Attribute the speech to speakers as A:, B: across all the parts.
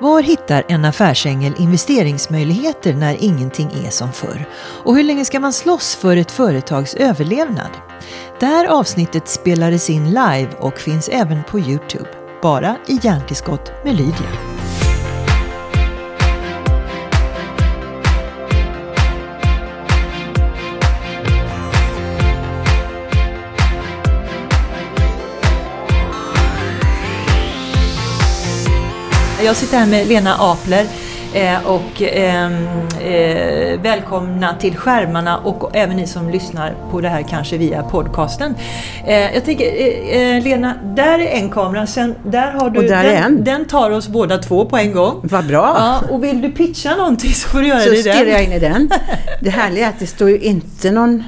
A: Var hittar en affärsängel investeringsmöjligheter när ingenting är som förr? Och hur länge ska man slåss för ett företags överlevnad? Det här avsnittet spelades in live och finns även på Youtube. Bara i hjärntillskott med Lydia. Jag sitter här med Lena Apler eh, och eh, eh, välkomna till skärmarna och även ni som lyssnar på det här kanske via podcasten. Eh, jag tänker, Lena, där är en kamera, sen där har du,
B: Och där är
A: den,
B: en.
A: den tar oss båda två på en gång.
B: Vad bra!
A: Ja, och vill du pitcha någonting så får du göra
B: så
A: det i
B: stirrar
A: den.
B: jag in i den. Det härliga är att det står ju inte någon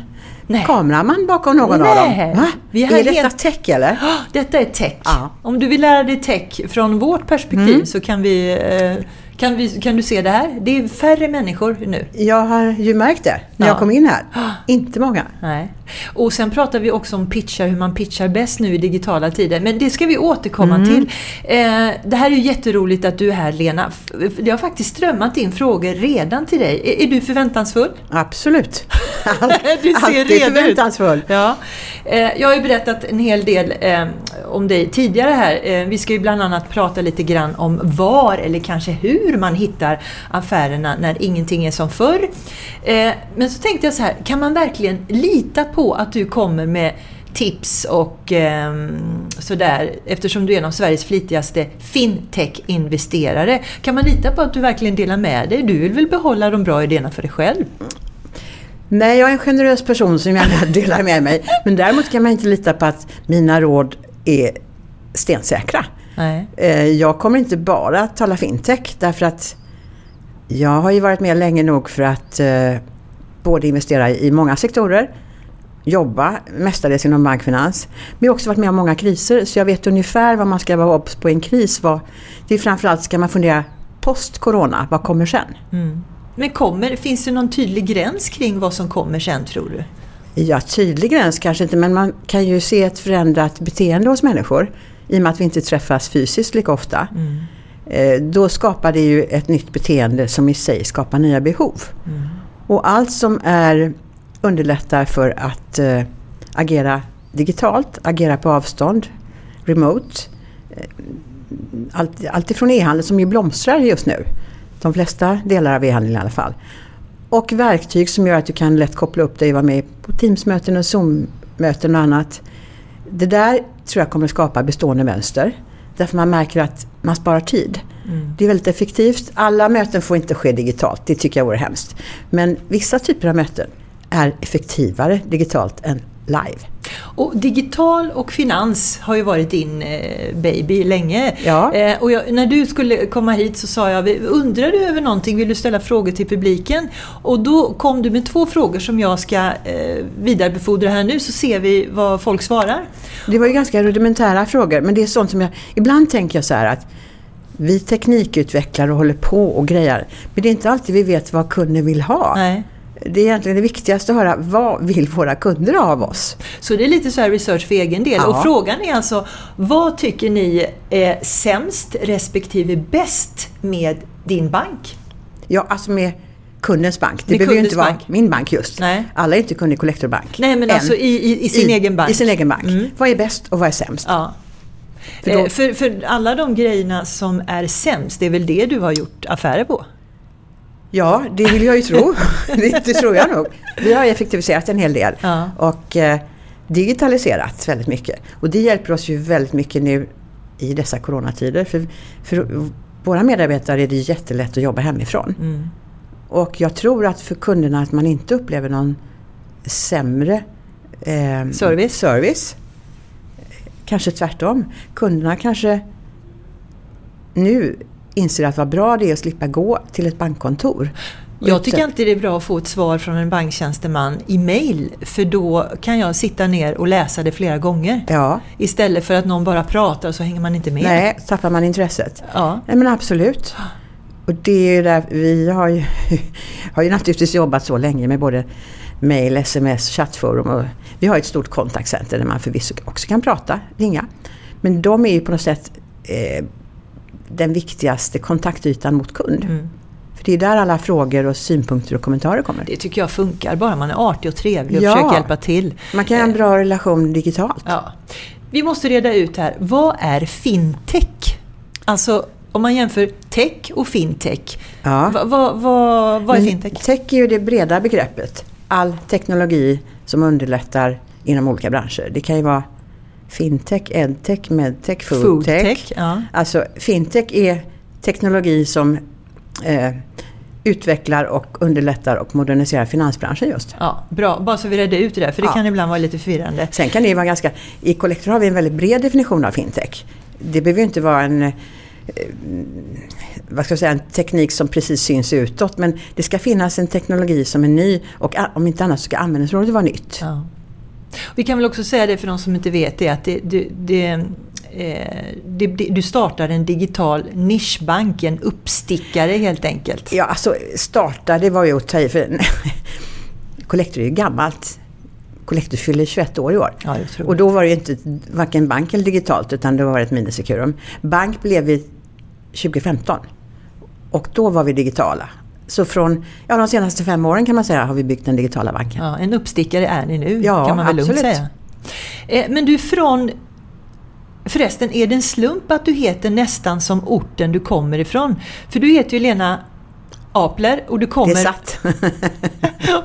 A: Nej.
B: kameraman bakom någon
A: Nej.
B: av dem. Va?
A: Vi
B: är detta
A: helt-
B: tech eller?
A: Ah, Detta är tech.
B: Ja.
A: Om du vill lära dig tech från vårt perspektiv
B: Mm.
A: så kan, vi, eh, kan, vi, kan du se det här. Det är färre människor nu.
B: Jag har ju märkt det när
A: Ja.
B: jag kom in här. Inte många.
A: Nej. Och sen pratar vi också om pitchar, hur man pitchar bäst nu i digitala tider. Men det ska vi återkomma
B: Mm.
A: till. Eh, det här är ju jätteroligt att du är här Lena. Det har faktiskt strömmat in frågor redan till dig. Är, är du förväntansfull?
B: Absolut.
A: Du ser
B: Alltid
A: redo ut.
B: förväntansfull.
A: Ja. Eh, jag har ju berättat en hel del eh, om dig tidigare här. Eh, vi ska ju bland annat prata lite grann om var eller kanske hur man hittar affärerna när ingenting är som förr. Eh, men så tänkte jag så här, kan man verkligen lita på att du kommer med tips och ehm, sådär eftersom du är en av Sveriges flitigaste fintech-investerare. Kan man lita på att du verkligen delar med dig? Du vill väl behålla de bra idéerna för dig själv?
B: Nej, jag är en generös person som gärna delar med mig. Men däremot kan man inte lita på att mina råd är stensäkra.
A: Nej.
B: Eh, Jag kommer inte bara att tala fintech därför att jag har ju varit med länge nog för att eh, både investera i många sektorer, jobba mestadels inom bankfinans, men jag har också varit med om många kriser så jag vet ungefär vad man ska vara obs på i en kris. Vad, det är framförallt ska man fundera post-corona, vad kommer sen?
A: Mm. Men kommer, finns det någon tydlig gräns kring vad som kommer sen tror du?
B: Ja, tydlig gräns kanske inte, men man kan ju se ett förändrat beteende hos människor i och med att vi inte träffas fysiskt lika ofta. Eh, Då skapar det ju ett nytt beteende som i sig skapar nya behov. Och allt som är underlättar för att eh, agera digitalt, agera på avstånd, remote. eh, Allt, allt ifrån e-handel som ju blomstrar just nu. De flesta delar av e-handeln i alla fall. Och verktyg som gör att du kan lätt koppla upp dig och vara med på Teamsmöten och Zoom-möten och annat. Det där tror jag kommer skapa bestående mönster. Därför man märker att man sparar tid. Det är väldigt effektivt. Alla möten får inte ske digitalt, det tycker jag vore hemskt. Men vissa typer av möten är effektivare digitalt än live.
A: Och digital och finans har ju varit din eh, baby länge.
B: Ja.
A: Eh, och jag, när du skulle komma hit så sa jag, undrar du över någonting, vill du ställa frågor till publiken? Och då kom du med två frågor som jag ska eh, vidarebefordra här nu så ser vi vad folk svarar.
B: Det var ju ganska rudimentära frågor, men det är sånt som jag... Ibland tänker jag så här att vi teknikutvecklar och håller på och grejer. Men det är inte alltid vi vet vad kunden vill ha.
A: Nej.
B: Det är egentligen det viktigaste att höra, vad vill våra kunder av oss?
A: Så det är lite så här research för egen del.
B: Ja.
A: Och frågan är alltså, vad tycker ni är sämst respektive bäst med din bank?
B: Ja, alltså med kundens bank. Det
A: Med
B: behöver ju inte vara
A: bank.
B: min bank just.
A: Nej.
B: Alla är inte kunder i Collector Bank.
A: Nej men
B: Än.
A: alltså i, i, i sin egen bank.
B: I sin egen bank.
A: Mm.
B: Vad är bäst och vad är sämst?
A: Ja.
B: För då-
A: Eh, För, för alla de grejerna som är sämst, det är väl det du har gjort affärer på?
B: Ja, det vill jag ju tro. det, det tror jag nog. Vi har effektiviserat en hel del
A: Ja.
B: och eh, digitaliserat väldigt mycket. Och det hjälper oss ju väldigt mycket nu i dessa coronatider. För, för våra medarbetare är det jättelätt att jobba hemifrån.
A: Mm.
B: Och jag tror att för kunderna att man inte upplever någon sämre eh,
A: Service.
B: service. Kanske tvärtom. Kunderna kanske nu inser att vad bra det är att slippa gå till ett bankkontor.
A: Jag tycker alltid det är bra att få ett svar från en banktjänsteman i mail, för då kan jag sitta ner och läsa det flera gånger.
B: Ja,
A: Istället för att någon bara pratar och så hänger man inte med.
B: nej, tappar man intresset.
A: Ja.
B: Nej men absolut. Och det är ju där, vi har ju, har ju naturligtvis jobbat så länge med både mail, sms, chattforum och vi har ett stort kontaktcenter där man förvisso också kan prata, ringa. Men de är ju på något sätt eh, den viktigaste kontaktytan mot kund. Mm. För det är där alla frågor och synpunkter och kommentarer kommer.
A: Det tycker jag funkar, bara man är artig och trevlig och ja, försöker hjälpa till.
B: Man kan ha en bra relation digitalt.
A: Ja. Vi måste reda ut här, vad är fintech? Alltså om man jämför tech och fintech, ja. vad, vad, vad, vad är fintech?
B: Tech är ju det breda begreppet. All teknologi som underlättar inom olika branscher. Det kan ju vara fintech, edtech, medtech, foodtech. foodtech ja. Alltså fintech är teknologi som eh, utvecklar och underlättar och moderniserar finansbranschen just.
A: Ja, bra, bara så vi redde ut det där, för det ja. kan ibland vara lite förvirrande.
B: Sen kan det vara ganska... I Collector har vi en väldigt bred definition av fintech. Det behöver ju inte vara en eh, vad ska jag säga, en teknik som precis syns utåt. Men det ska finnas en teknologi som är ny och om inte annat så ska användningsområdet vara nytt. Ja.
A: Vi kan väl också säga det för de som inte vet det att det, det, det Eh, du startar en digital nischbank, en uppstickare helt enkelt.
B: Ja, alltså starta, det var ju att ta i. För Collector är ju gammalt. Collector fyller 21 år i år. Ja, och då var det ju inte varken bank eller digitalt utan det var ett Minisecurum. Bank blev vi 2015. Och då var vi digitala. Så från ja, de senaste fem åren kan man säga har vi byggt den digitala banken.
A: Ja, en uppstickare är ni nu ja, kan man väl absolut. lugnt säga. Eh, men du från Förresten, är det en slump att du heter nästan som orten du kommer ifrån? För du heter ju Lena Apler och du kommer,
B: det är satt.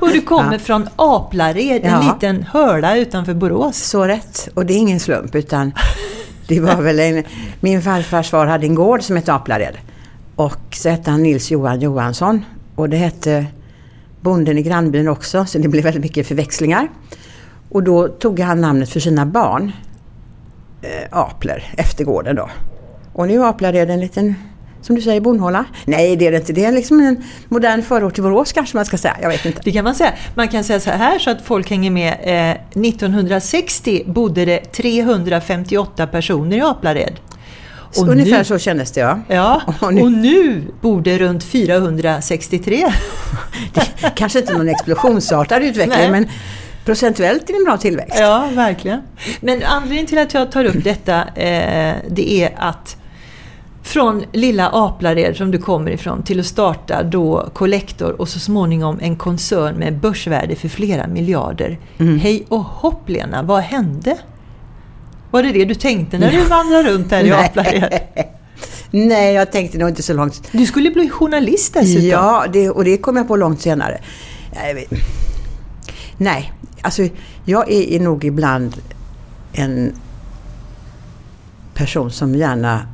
A: och du kommer ja. från Aplared, en ja. liten hörla utanför Borås.
B: Så rätt, och det är ingen slump utan det var väl en, min farfars far hade en gård som hette Aplared. Och så hette han Nils Johan Johansson och det hette bonden i grannbyn också så det blev väldigt mycket förväxlingar. Och då tog han namnet för sina barn äh, Apler efter gården då. Och nu är Aplared en liten, som du säger, bondhåla. Nej, det är det inte. Det är liksom en modern förort till Borås kanske man ska säga. Jag vet inte.
A: Det kan man säga. Man kan säga så här så att folk hänger med. Eh, 1960 bodde det 358 personer i Aplared.
B: Och Ungefär nu, så kändes det ja.
A: Ja, och nu, och nu bor det runt 463.
B: det, kanske inte någon explosionsartad utveckling Nej. men procentuellt är det en bra tillväxt.
A: Ja, verkligen. Men anledningen till att jag tar upp detta eh, det är att från lilla Aplared som du kommer ifrån till att starta då Collector och så småningom en koncern med börsvärde för flera miljarder. Mm. Hej och hopp Lena, vad hände? Var det det du tänkte när du vandrade runt här i Aplared?
B: Nej, jag tänkte nog inte så långt.
A: Du skulle bli journalist dessutom.
B: Ja, det, och det kom jag på långt senare. Nej, Alltså, jag är nog ibland en person som gärna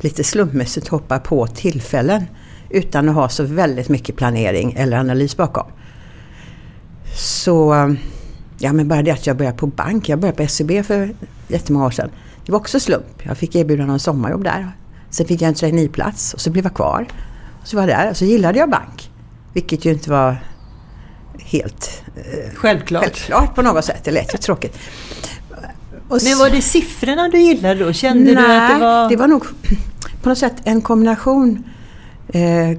B: lite slumpmässigt hoppar på tillfällen utan att ha så väldigt mycket planering eller analys bakom. Så, ja men bara det att jag började på bank. Jag började på SEB för jättemånga år sedan. Det var också slump. Jag fick erbjudande om sommarjobb där. Sen fick jag en traineeplats och så blev jag kvar. Och så var jag där och så gillade jag bank. Vilket ju inte var helt
A: eh, självklart.
B: självklart på något sätt. Det lät ju tråkigt.
A: Och Men var det siffrorna du gillade då? Kände
B: nej,
A: du att det var...
B: det var nog på något sätt en kombination eh,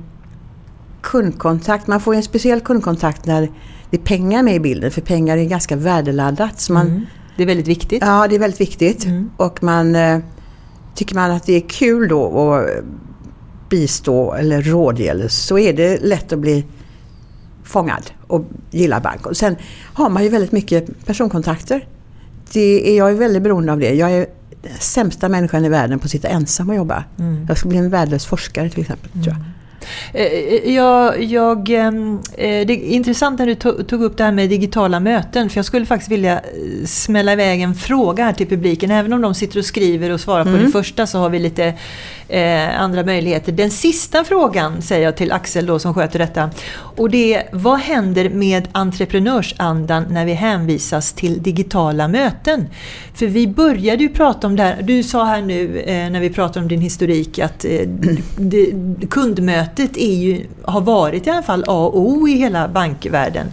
B: kundkontakt. Man får en speciell kundkontakt när det är pengar med i bilden. För pengar är ganska värdeladdat. Så man, mm.
A: Det är väldigt viktigt.
B: Ja, det är väldigt viktigt. Mm. Och man eh, tycker man att det är kul då att bistå eller rådge så är det lätt att bli fångad och gillar bank. Och sen har man ju väldigt mycket personkontakter. Det är, jag är väldigt beroende av det. Jag är den sämsta människan i världen på att sitta ensam och jobba. Mm. Jag ska bli en värdelös forskare till exempel. Mm. Tror jag.
A: Eh, eh, jag, jag, ehm, eh, det är intressant när du tog upp det här med digitala möten. För jag skulle faktiskt vilja smälla iväg en fråga här till publiken. Även om de sitter och skriver och svarar mm. på det första så har vi lite eh, andra möjligheter. Den sista frågan säger jag till Axel då som sköter detta. Och det är, vad händer med entreprenörsandan när vi hänvisas till digitala möten? För vi började ju prata om det här, du sa här nu eh, när vi pratade om din historik att eh, det, är ju, har varit i alla fall A och O i hela bankvärlden.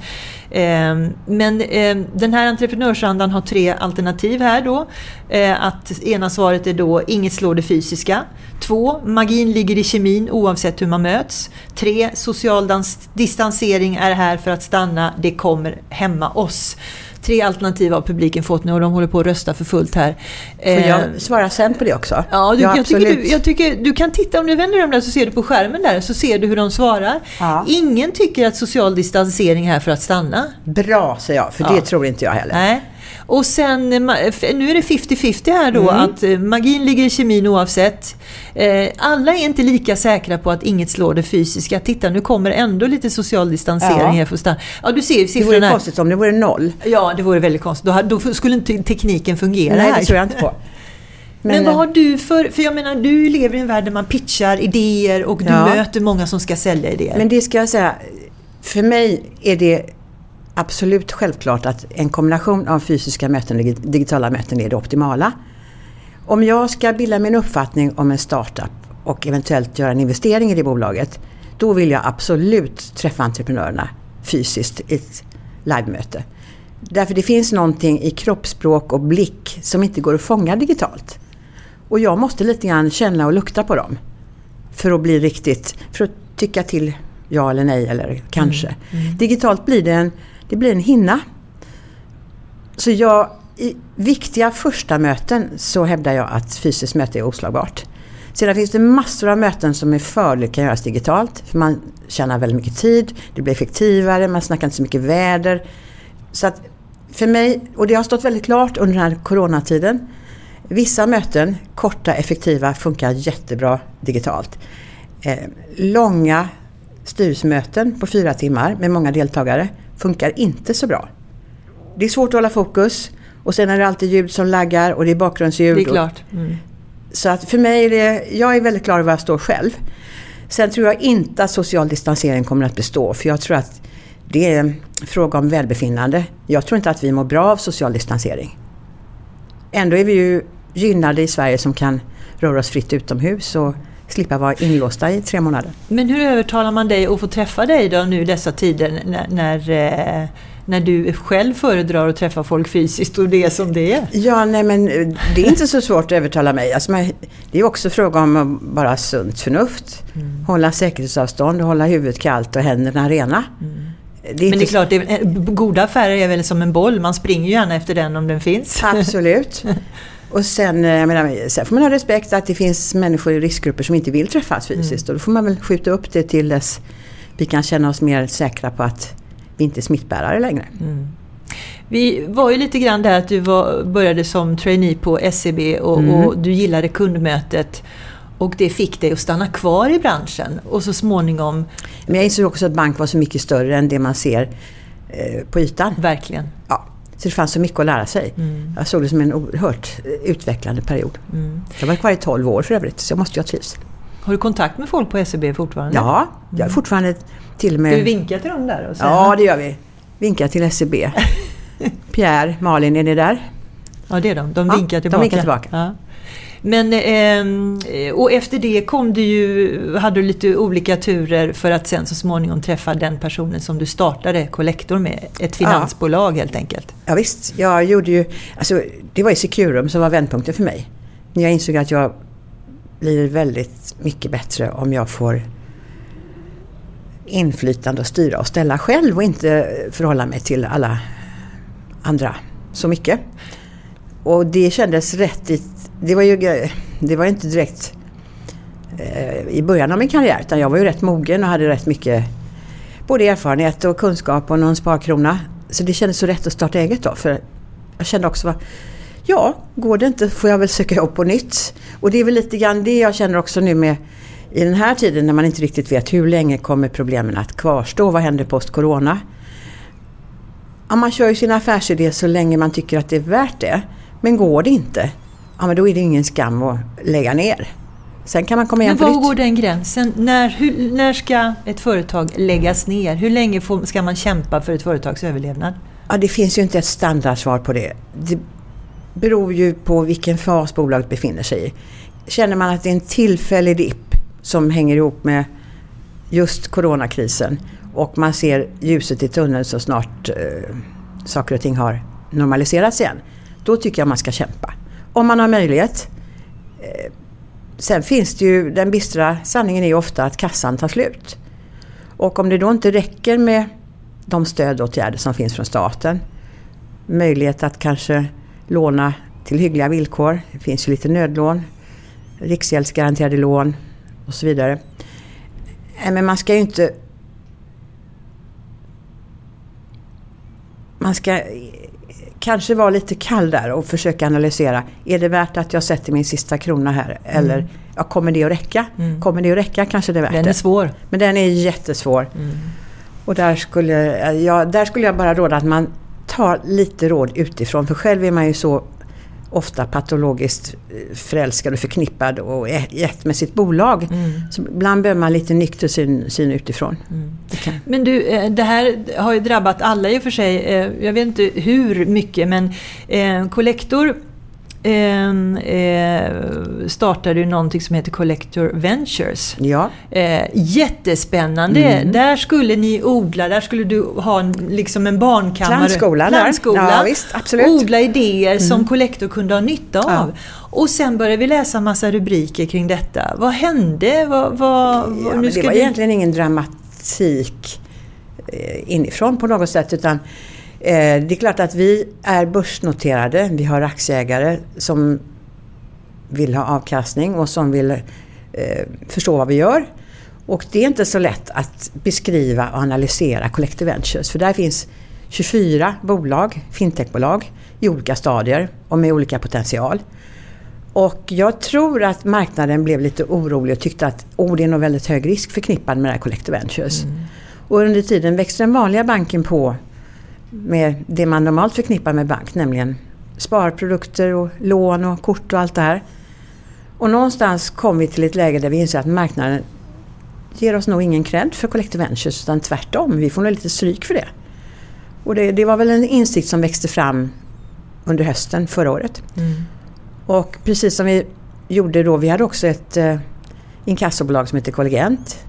A: Ehm, men ehm, den här entreprenörsandan har tre alternativ här då. Eh, att ena svaret är då inget slår det fysiska. Två, magin ligger i kemin oavsett hur man möts. Tre, social distansering är här för att stanna, det kommer hämma oss. Tre alternativ har publiken fått nu och de håller på att rösta för fullt här.
B: Får jag eh, svara sen på det också?
A: Ja, du, ja jag, tycker du, jag tycker du kan titta, om du vänder dig om där så ser du på skärmen där, så ser du hur de svarar. Ja. Ingen tycker att social distansering är här för att stanna.
B: Bra, säger jag, för ja. det tror inte jag heller.
A: Nej. Och sen, nu är det 50-50 här då, mm. att eh, magin ligger i kemin oavsett. Eh, alla är inte lika säkra på att inget slår det fysiska. Titta, nu kommer ändå lite social distansering ja. här. För stanna. Ja, du ser siffrorna.
B: Det vore konstigt om det vore noll.
A: Ja, det vore väldigt konstigt. Då, då skulle inte tekniken fungera
B: Nej,
A: här.
B: det tror jag inte på.
A: Men, Men, vad har du för... För jag menar, du lever i en värld där man pitchar idéer och du ja. möter många som ska sälja idéer.
B: Men det ska jag säga, för mig är det absolut självklart att en kombination av fysiska möten och digitala möten är det optimala. Om jag ska bilda min uppfattning om en startup och eventuellt göra en investering i det bolaget, då vill jag absolut träffa entreprenörerna fysiskt i ett livemöte. Därför det finns någonting i kroppsspråk och blick som inte går att fånga digitalt. Och jag måste lite grann känna och lukta på dem. För att bli riktigt, för att tycka till ja eller nej eller kanske. Mm. Mm. Digitalt blir det en det blir en hinna. Så jag, i viktiga första möten så hävdar jag att fysiskt möte är oslagbart. Sedan finns det massor av möten som med fördel kan göras digitalt. För man tjänar väldigt mycket tid, det blir effektivare, man snackar inte så mycket väder. Så att för mig, och det har stått väldigt klart under den här coronatiden. Vissa möten, korta, effektiva, funkar jättebra digitalt. Eh, långa styrelsemöten på fyra timmar med många deltagare funkar inte så bra. Det är svårt att hålla fokus och sen är det alltid ljud som laggar och det är bakgrundsljud.
A: Det är klart. Mm.
B: Så att för mig är det, jag är väldigt klar över var jag står själv. Sen tror jag inte att social distansering kommer att bestå för jag tror att det är en fråga om välbefinnande. Jag tror inte att vi mår bra av social distansering. Ändå är vi ju gynnade i Sverige som kan röra oss fritt utomhus och slippa vara inlåsta i tre månader.
A: Men hur övertalar man dig att få träffa dig då nu dessa tider när, när, eh, när du själv föredrar att träffa folk fysiskt och det är som det är?
B: Ja, nej men det är inte så svårt att övertala mig. Alltså, det är också fråga om bara sunt förnuft. Mm. Hålla säkerhetsavstånd, hålla huvudet kallt och händerna rena. Mm.
A: Det men det är klart, det är, goda affärer är väl som en boll. Man springer ju gärna efter den om den finns.
B: Absolut. Och sen, eh, jag menar, sen får man ha respekt att det finns människor i riskgrupper som inte vill träffas fysiskt. Mm. Och då får man väl skjuta upp det till dess vi kan känna oss mer säkra på att vi inte är smittbärare längre. Mm.
A: Vi var ju lite grann där att du var, började som trainee på SCB e och, mm. och, du gillade kundmötet. Och det fick dig att stanna kvar i branschen och så småningom...
B: Men jag insåg också att bank var så mycket större än det man ser eh, på ytan.
A: Verkligen.
B: Ja. Så det fanns så mycket att lära sig. Mm. Jag såg det som en oerhört utvecklande period. Mm. Jag var kvar i 12 år för övrigt, så jag måste ju ha trivs.
A: Har du kontakt med folk på SEB fortfarande?
B: Ja, jag är mm. fortfarande till och med...
A: Ska vi vinka till dem där? Och
B: ja, det gör vi. Vinka till SEB. Pierre, Malin, är ni där?
A: Ja, det är de. De vinkar
B: ja,
A: tillbaka.
B: De vinkar tillbaka.
A: Ja. Men, eh, och efter det kom du ju, hade du lite olika turer för att sen så småningom träffa den personen som du startade Collector med. Ett finansbolag ja. helt enkelt.
B: Ja, visst, jag gjorde ju, alltså, det var ju Securum som var vändpunkten för mig. När jag insåg att jag blir väldigt mycket bättre om jag får inflytande och styra och ställa själv och inte förhålla mig till alla andra så mycket. Och det kändes rätt i det var ju det var inte direkt eh, i början av min karriär utan jag var ju rätt mogen och hade rätt mycket både erfarenhet och kunskap och någon sparkrona. Så det kändes så rätt att starta eget då. För jag kände också att ja, går det inte får jag väl söka jobb på nytt. Och det är väl lite grann det jag känner också nu med i den här tiden när man inte riktigt vet hur länge kommer problemen att kvarstå. Vad händer post-corona? Ja, man kör ju sin affärsidé så länge man tycker att det är värt det. Men går det inte, ja men då är det ingen skam att lägga ner. Sen kan man komma igen
A: Men var går den gränsen? När, hur, när ska ett företag läggas ner? Hur länge får, ska man kämpa för ett företags överlevnad?
B: Ja, det finns ju inte ett standardsvar på det. Det beror ju på vilken fas bolaget befinner sig i. Känner man att det är en tillfällig dipp som hänger ihop med just coronakrisen och man ser ljuset i tunneln så snart eh, saker och ting har normaliserats igen. Då tycker jag man ska kämpa. Om man har möjlighet. Eh, sen finns det ju, den bistra sanningen är ju ofta att kassan tar slut. Och om det då inte räcker med de stödåtgärder som finns från staten. möjlighet att kanske låna till hyggliga villkor. Det finns ju lite nödlån, riksgäldsgaranterade lån och så vidare. Men man ska ju inte... Man ska kanske vara lite kall där och försöka analysera. Är det värt att jag sätter min sista krona här? Eller mm. ja, kommer det att räcka? Mm. Kommer det att räcka kanske det är värt
A: Den är svår.
B: Men den är jättesvår. Mm. Och där skulle, jag, där skulle jag bara råda att man tar lite råd utifrån. För själv är man ju så ofta patologiskt eh, förälskad och förknippad och ett med sitt bolag. Mm. Så ibland behöver man lite nykter syn, syn utifrån. Mm.
A: Men du, eh, det här har ju drabbat alla i och för sig. Eh, jag vet inte hur mycket men kollektor Ehm, eh, startade ju någonting som heter Collector Ventures.
B: Ja.
A: Eh, jättespännande! Mm. Där skulle ni odla, där skulle du ha en, liksom en barnkammare.
B: Plantskola,
A: Plantskola
B: ja, visst, absolut.
A: Odla idéer mm. som Collector kunde ha nytta av. Ja. Och sen började vi läsa massa rubriker kring detta. Vad hände? Vad, vad,
B: ja, nu det var vi... egentligen ingen dramatik eh, inifrån på något sätt utan det är klart att vi är börsnoterade. Vi har aktieägare som vill ha avkastning och som vill eh, förstå vad vi gör. Och det är inte så lätt att beskriva och analysera Collective Ventures. För där finns 24 bolag, fintechbolag, i olika stadier och med olika potential. Och jag tror att marknaden blev lite orolig och tyckte att oh, det är nog väldigt hög risk förknippad med det här Collective Ventures. Mm. Och under tiden växte den vanliga banken på med det man normalt förknippar med bank, nämligen sparprodukter och lån och kort och allt det här. Och någonstans kom vi till ett läge där vi inser att marknaden ger oss nog ingen cred för Collective Ventures utan tvärtom, vi får nog lite stryk för det. Och det, det var väl en insikt som växte fram under hösten förra året. Mm. Och precis som vi gjorde då, vi hade också ett eh, inkassobolag som heter Collegent.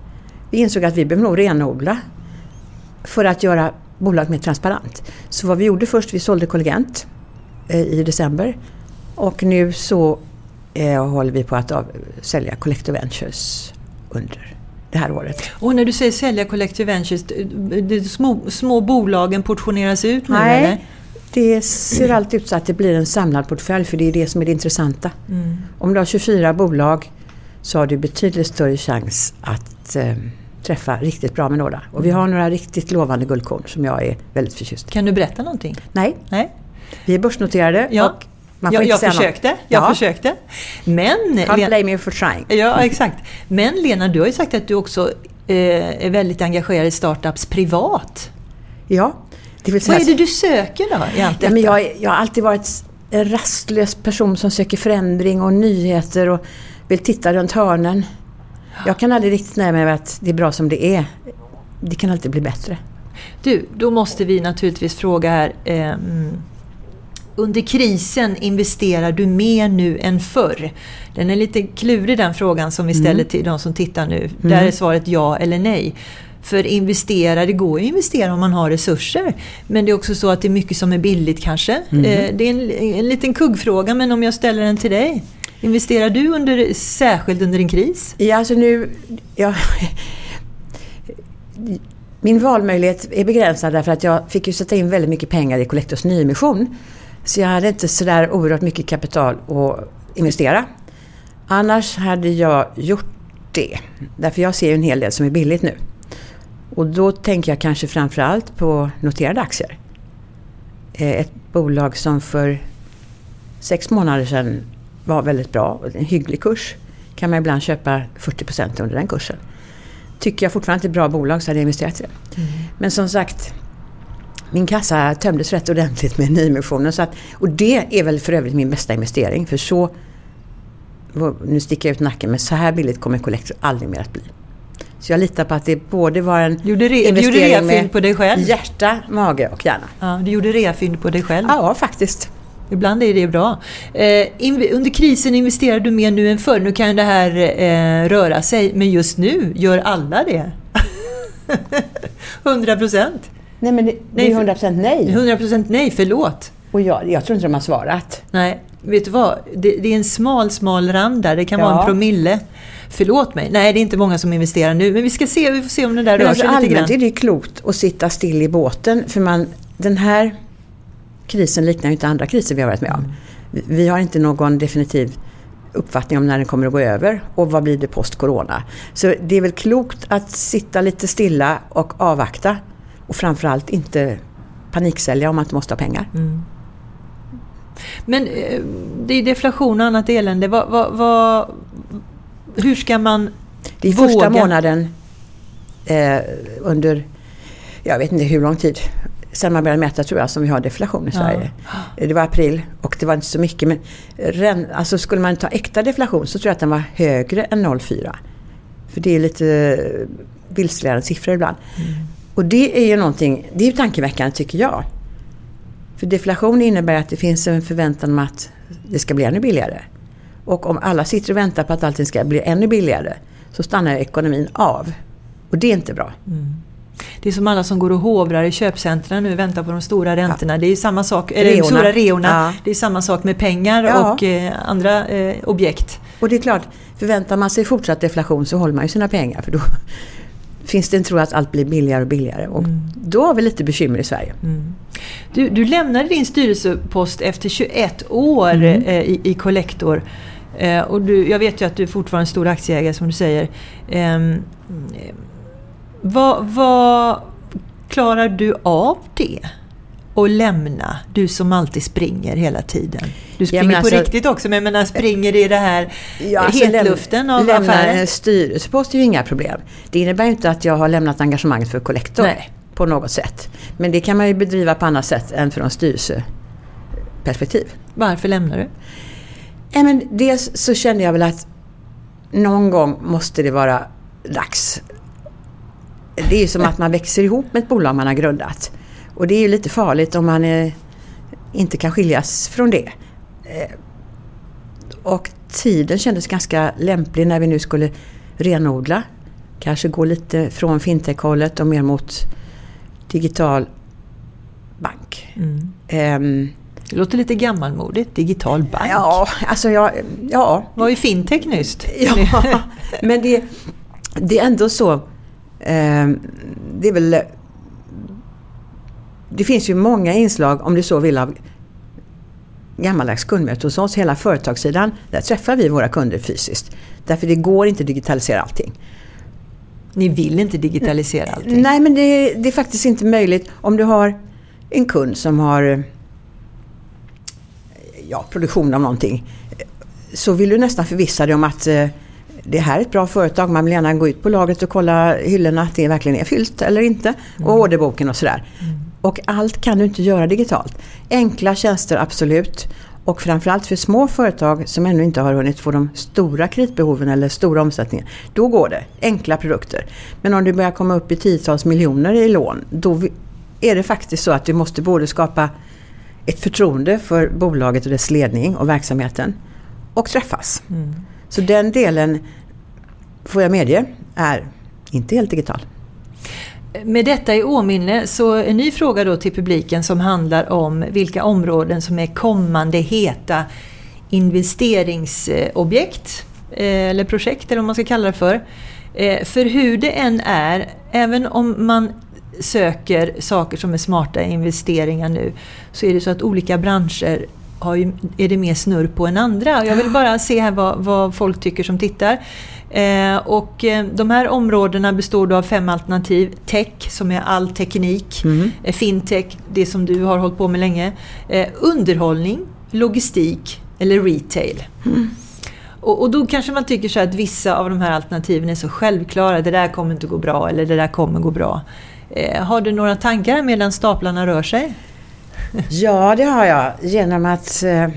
B: Vi insåg att vi behöver nog renodla för att göra bolaget mer transparent. Så vad vi gjorde först, vi sålde Collegent eh, i december. Och nu så eh, håller vi på att av, sälja Collective Ventures under det här året.
A: Och när du säger sälja Collective Ventures, de små, små bolagen portioneras ut nu
B: Nej,
A: eller?
B: det ser alltid ut så att det blir en samlad portfölj för det är det som är det intressanta. Mm. Om du har 24 bolag så har du betydligt större chans att eh, träffa riktigt bra med några. Och vi har några riktigt lovande guldkorn som jag är väldigt förtjust
A: Kan du berätta någonting?
B: Nej.
A: Nej.
B: Vi är börsnoterade
A: ja. och man får jag, inte jag säga försökte, något. jag ja. försökte. Men...
B: Can't blame me for trying.
A: Ja, exakt. Men Lena, du har ju sagt att du också eh, är väldigt engagerad i startups privat.
B: Ja.
A: Det vill säga, Vad är det du söker då i allt
B: detta? Ja, men jag, jag har alltid varit en rastlös person som söker förändring och nyheter och vill titta runt hörnen. Jag kan aldrig riktigt nöja mig med att det är bra som det är. Det kan alltid bli bättre.
A: Du, då måste vi naturligtvis fråga här. Eh, under krisen investerar du mer nu än förr? Den är lite klurig den frågan som vi mm. ställer till de som tittar nu. Mm. Där är svaret ja eller nej. För investera, det går ju att investera om man har resurser. Men det är också så att det är mycket som är billigt kanske. Mm. Eh, det är en, en liten kuggfråga men om jag ställer den till dig. Investerar du under, särskilt under en kris?
B: Ja, alltså nu... Ja, min valmöjlighet är begränsad därför att jag fick ju sätta in väldigt mycket pengar i Collectors nyemission. Så jag hade inte sådär oerhört mycket kapital att investera. Annars hade jag gjort det. Därför jag ser ju en hel del som är billigt nu. Och då tänker jag kanske framförallt på noterade aktier. Eh, ett bolag som för sex månader sedan var väldigt bra. En hygglig kurs. Kan man ibland köpa 40% under den kursen. Tycker jag fortfarande att det är ett bra bolag så hade jag investerat i det. Mm. Men som sagt, min kassa tömdes rätt ordentligt med nyemissionen. Så att, och det är väl för övrigt min bästa investering. För så, nu sticker jag ut nacken, men så här billigt kommer Collector aldrig mer att bli. Så jag litar på att det både var en
A: gjorde re, investering gjorde med på dig själv?
B: hjärta, mage och hjärna.
A: Ja, du gjorde reafynd på dig själv?
B: Ja, faktiskt.
A: Ibland är det bra. Eh, under krisen investerar du mer nu än förr. Nu kan det här eh, röra sig, men just nu gör alla det. 100 procent.
B: Nej, men det, det är 100 procent nej.
A: 100 procent nej, förlåt.
B: Och jag, jag tror inte de har svarat.
A: Nej, vet du vad? Det, det är en smal, smal rand där. Det kan ja. vara en promille. Förlåt mig. Nej, det är inte många som investerar nu. Men vi ska se, vi får se om det där men rör alltså, sig lite grann.
B: Allmänt är det klokt att sitta still i båten. För man, den här krisen liknar ju inte andra kriser vi har varit med om. Vi har inte någon definitiv uppfattning om när den kommer att gå över och vad blir det post-corona. Så det är väl klokt att sitta lite stilla och avvakta och framförallt inte paniksälja om man inte måste ha pengar. Mm.
A: Men eh, det är deflation och annat elände. Vad, vad, vad, hur ska man
B: Det är
A: våga?
B: första månaden eh, under, jag vet inte hur lång tid, sen man började mäta tror jag som vi har deflation i Sverige. Ja. Det var april och det var inte så mycket men ren, alltså skulle man ta äkta deflation så tror jag att den var högre än 0,4. För det är lite vilseledande siffror ibland. Mm. Och det är ju någonting, det är ju tankeväckande tycker jag. För deflation innebär att det finns en förväntan om att det ska bli ännu billigare. Och om alla sitter och väntar på att allting ska bli ännu billigare så stannar ekonomin av. Och det är inte bra. Mm.
A: Det är som alla som går och hovrar i köpcentren nu och väntar på de stora räntorna. Ja. Det är samma sak, eller reorna. stora reorna. Ja. Det är samma sak med pengar ja. och eh, andra eh, objekt.
B: Och det är klart, förväntar man sig fortsatt deflation så håller man ju sina pengar. För då finns det en tro att allt blir billigare och billigare. Och mm. då har vi lite bekymmer i Sverige. Mm.
A: Du, du lämnade din styrelsepost efter 21 år mm. eh, i, i Collector. Eh, och du, jag vet ju att du är fortfarande en stor aktieägare som du säger. Eh, vad, vad klarar du av det? Och lämna, du som alltid springer hela tiden. Du springer ja, alltså, på riktigt också, men jag menar springer i det här ja, alltså, hetluften av lämna affären? Lämna
B: en styrelsepost är ju inga problem. Det innebär inte att jag har lämnat engagemanget för Collector. Nej. På något sätt. Men det kan man ju bedriva på annat sätt än från styrelseperspektiv.
A: Varför lämnar du?
B: Ja, men dels så kände jag väl att någon gång måste det vara dags. Det är ju som att man växer ihop med ett bolag man har grundat. Och det är ju lite farligt om man är, inte kan skiljas från det. Eh, och tiden kändes ganska lämplig när vi nu skulle renodla. Kanske gå lite från fintech-hållet och mer mot digital bank. Mm.
A: Um, det låter lite gammalmodigt, digital bank.
B: Ja, alltså jag... Ja.
A: Var ju fintech nyss.
B: Ja, men det, det är ändå så... Eh, det är väl... Det finns ju många inslag, om du så vill, av gammaldags kundmöte hos oss. Hela företagssidan, där träffar vi våra kunder fysiskt. Därför det går inte att digitalisera allting.
A: Ni vill inte digitalisera allting?
B: Nej, men det, det är faktiskt inte möjligt. Om du har en kund som har ja, produktion av någonting så vill du nästan förvissa dig om att eh, det här är ett bra företag. Man vill gärna gå ut på lagret och kolla hyllorna att det verkligen är fyllt eller inte. Mm. Och orderboken och sådär. Mm. Och allt kan du inte göra digitalt. Enkla tjänster absolut. Och framförallt för små företag som ännu inte har hunnit få de stora kreditbehoven eller stora omsättningen. Då går det. Enkla produkter. Men om du börjar komma upp i tiotals miljoner i lån. Då är det faktiskt så att du måste både skapa ett förtroende för bolaget och dess ledning och verksamheten och träffas. Mm. Så den delen, får jag medge, är inte helt digital.
A: Med detta i åminne så en ny fråga då till publiken som handlar om vilka områden som är kommande heta investeringsobjekt eh, eller projekt eller vad man ska kalla det för. Eh, för hur det än är, även om man söker saker som är smarta investeringar nu så är det så att olika branscher har ju, är det mer snurr på än andra. Jag vill bara se här vad, vad folk tycker som tittar. Eh, och eh, de här områdena består då av fem alternativ. Tech, som är all teknik. Mm. Eh, fintech, det som du har hållit på med länge. Eh, underhållning, logistik eller retail. Mm. Och, och, då kanske man tycker så att vissa av de här alternativen är så självklara. Det där kommer inte gå bra eller det där kommer gå bra. Eh, har du några tankar medan staplarna rör sig?
B: Ja, det har jag. Genom att eh,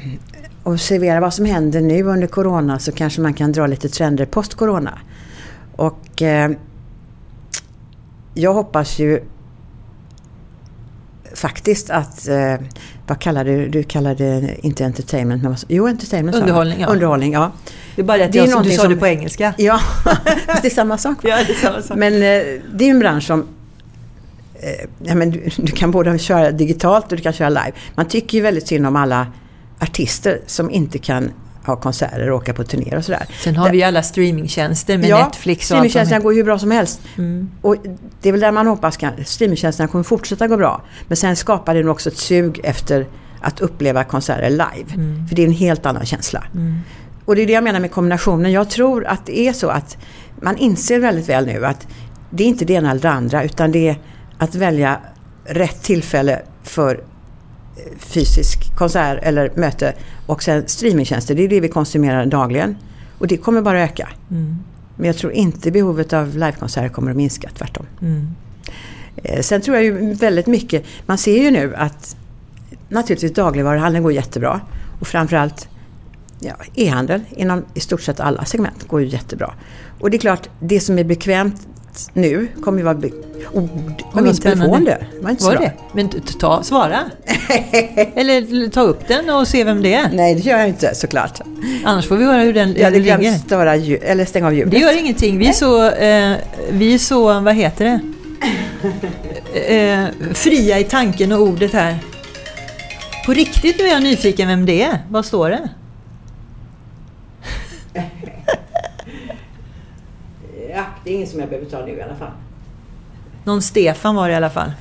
B: observera vad som händer nu under Corona så kanske man kan dra lite trender post-Corona. Och eh, jag hoppas ju faktiskt att, eh, vad kallar du, du kallade inte entertainment, men jo entertainment
A: Underhållning,
B: ja. Underhållning, ja.
A: Det är bara det att det jag, du sa som, det på engelska.
B: Ja, fast det är samma sak.
A: Ja, det är samma sak.
B: Men eh, det är en bransch som eh, ja, men du, du, kan både köra digitalt och du kan köra live. Man tycker ju väldigt synd om alla artister som inte kan ha konserter och åka på turnéer och sådär.
A: Sen har vi ju alla streamingtjänster med
B: ja,
A: Netflix och
B: streamingtjänsterna
A: allt
B: går ju hur bra som helst.
A: Mm.
B: Och det är väl där man hoppas kan, streamingtjänsterna kommer fortsätta gå bra. Men sen skapar det nog också ett sug efter att uppleva konserter live.
A: Mm.
B: För det är en helt annan känsla.
A: Mm.
B: Och det är det jag menar med kombinationen. Jag tror att det är så att man inser väldigt väl nu att det är inte det ena eller det andra utan det är att välja rätt tillfälle för eh, fysisk konsert eller möte och sen streamingtjänster. Det är det vi konsumerar dagligen. Och det kommer bara öka.
A: Mm.
B: Men jag tror inte behovet av livekonserter kommer att minska, tvärtom.
A: Mm.
B: Eh, Sen tror jag ju väldigt mycket, man ser ju nu att naturligtvis dagligvaruhandeln går jättebra. Och framförallt ja, e-handel inom i stort sett alla segment går ju jättebra. Och det är klart, det som är bekvämt nu kommer ju vara... Oh, var min telefon det? var inte
A: Var
B: bra.
A: det? Men ta, svara. Eller ta upp den och se vem det är.
B: Nej, det gör jag inte såklart.
A: Annars får vi höra hur den,
B: Jag hade
A: den ringer.
B: glömt störa ljud, eller stänga av ljudet.
A: Det gör ingenting. Vi är så, eh, vi är så vad heter det? Eh, fria i tanken och ordet här. På riktigt nu är jag nyfiken vem det är. Vad står det?
B: Ja, det är ingen som jag behöver ta nu i alla fall.
A: Någon Stefan var det i alla fall.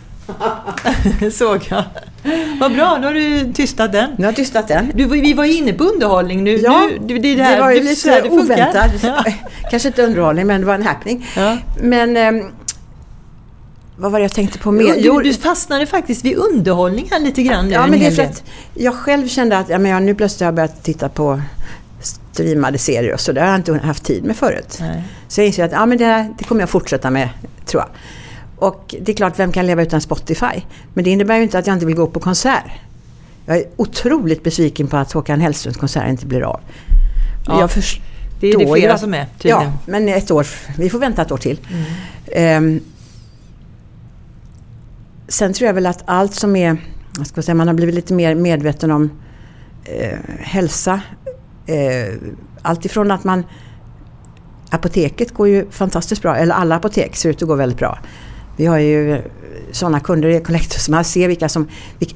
A: Såg jag. Vad bra, nu har du tystat den.
B: Nu har tystat den.
A: Du, vi var ju inne på underhållning nu.
B: Ja,
A: nu, det, det, här,
B: var ju
A: det så här
B: lite
A: det
B: oväntat.
A: Ja.
B: Kanske inte underhållning, men det var en happening.
A: Ja.
B: Men ehm, vad var det jag tänkte på mer?
A: Du, du fastnade faktiskt vid underhållning här lite grann nu.
B: ja,
A: en
B: men det är för att jag själv kände att ja, men jag, nu plötsligt har jag börjat titta på streamade serier och så. Det har jag inte haft tid med förut.
A: Nej.
B: Så jag inser att ja, men det, det kommer jag fortsätta med, tror jag. Och det är klart, vem kan leva utan Spotify? Men det innebär ju inte att jag inte vill gå på konsert. Jag är otroligt besviken på att Håkan Hellströms konsert inte blir av.
A: Ja,
B: jag förstår
A: Det är det flera
B: att-
A: som är tydligen.
B: Ja, men ett år. Vi får vänta ett år till.
A: Mm.
B: Ehm, sen tror jag väl att allt som är, vad ska jag säga, man har blivit lite mer medveten om eh, hälsa. Eh, allt ifrån att man Apoteket går ju fantastiskt bra, eller alla apotek ser ut att gå väldigt bra. Vi har ju sådana kunder i Collector som man ser vilka som,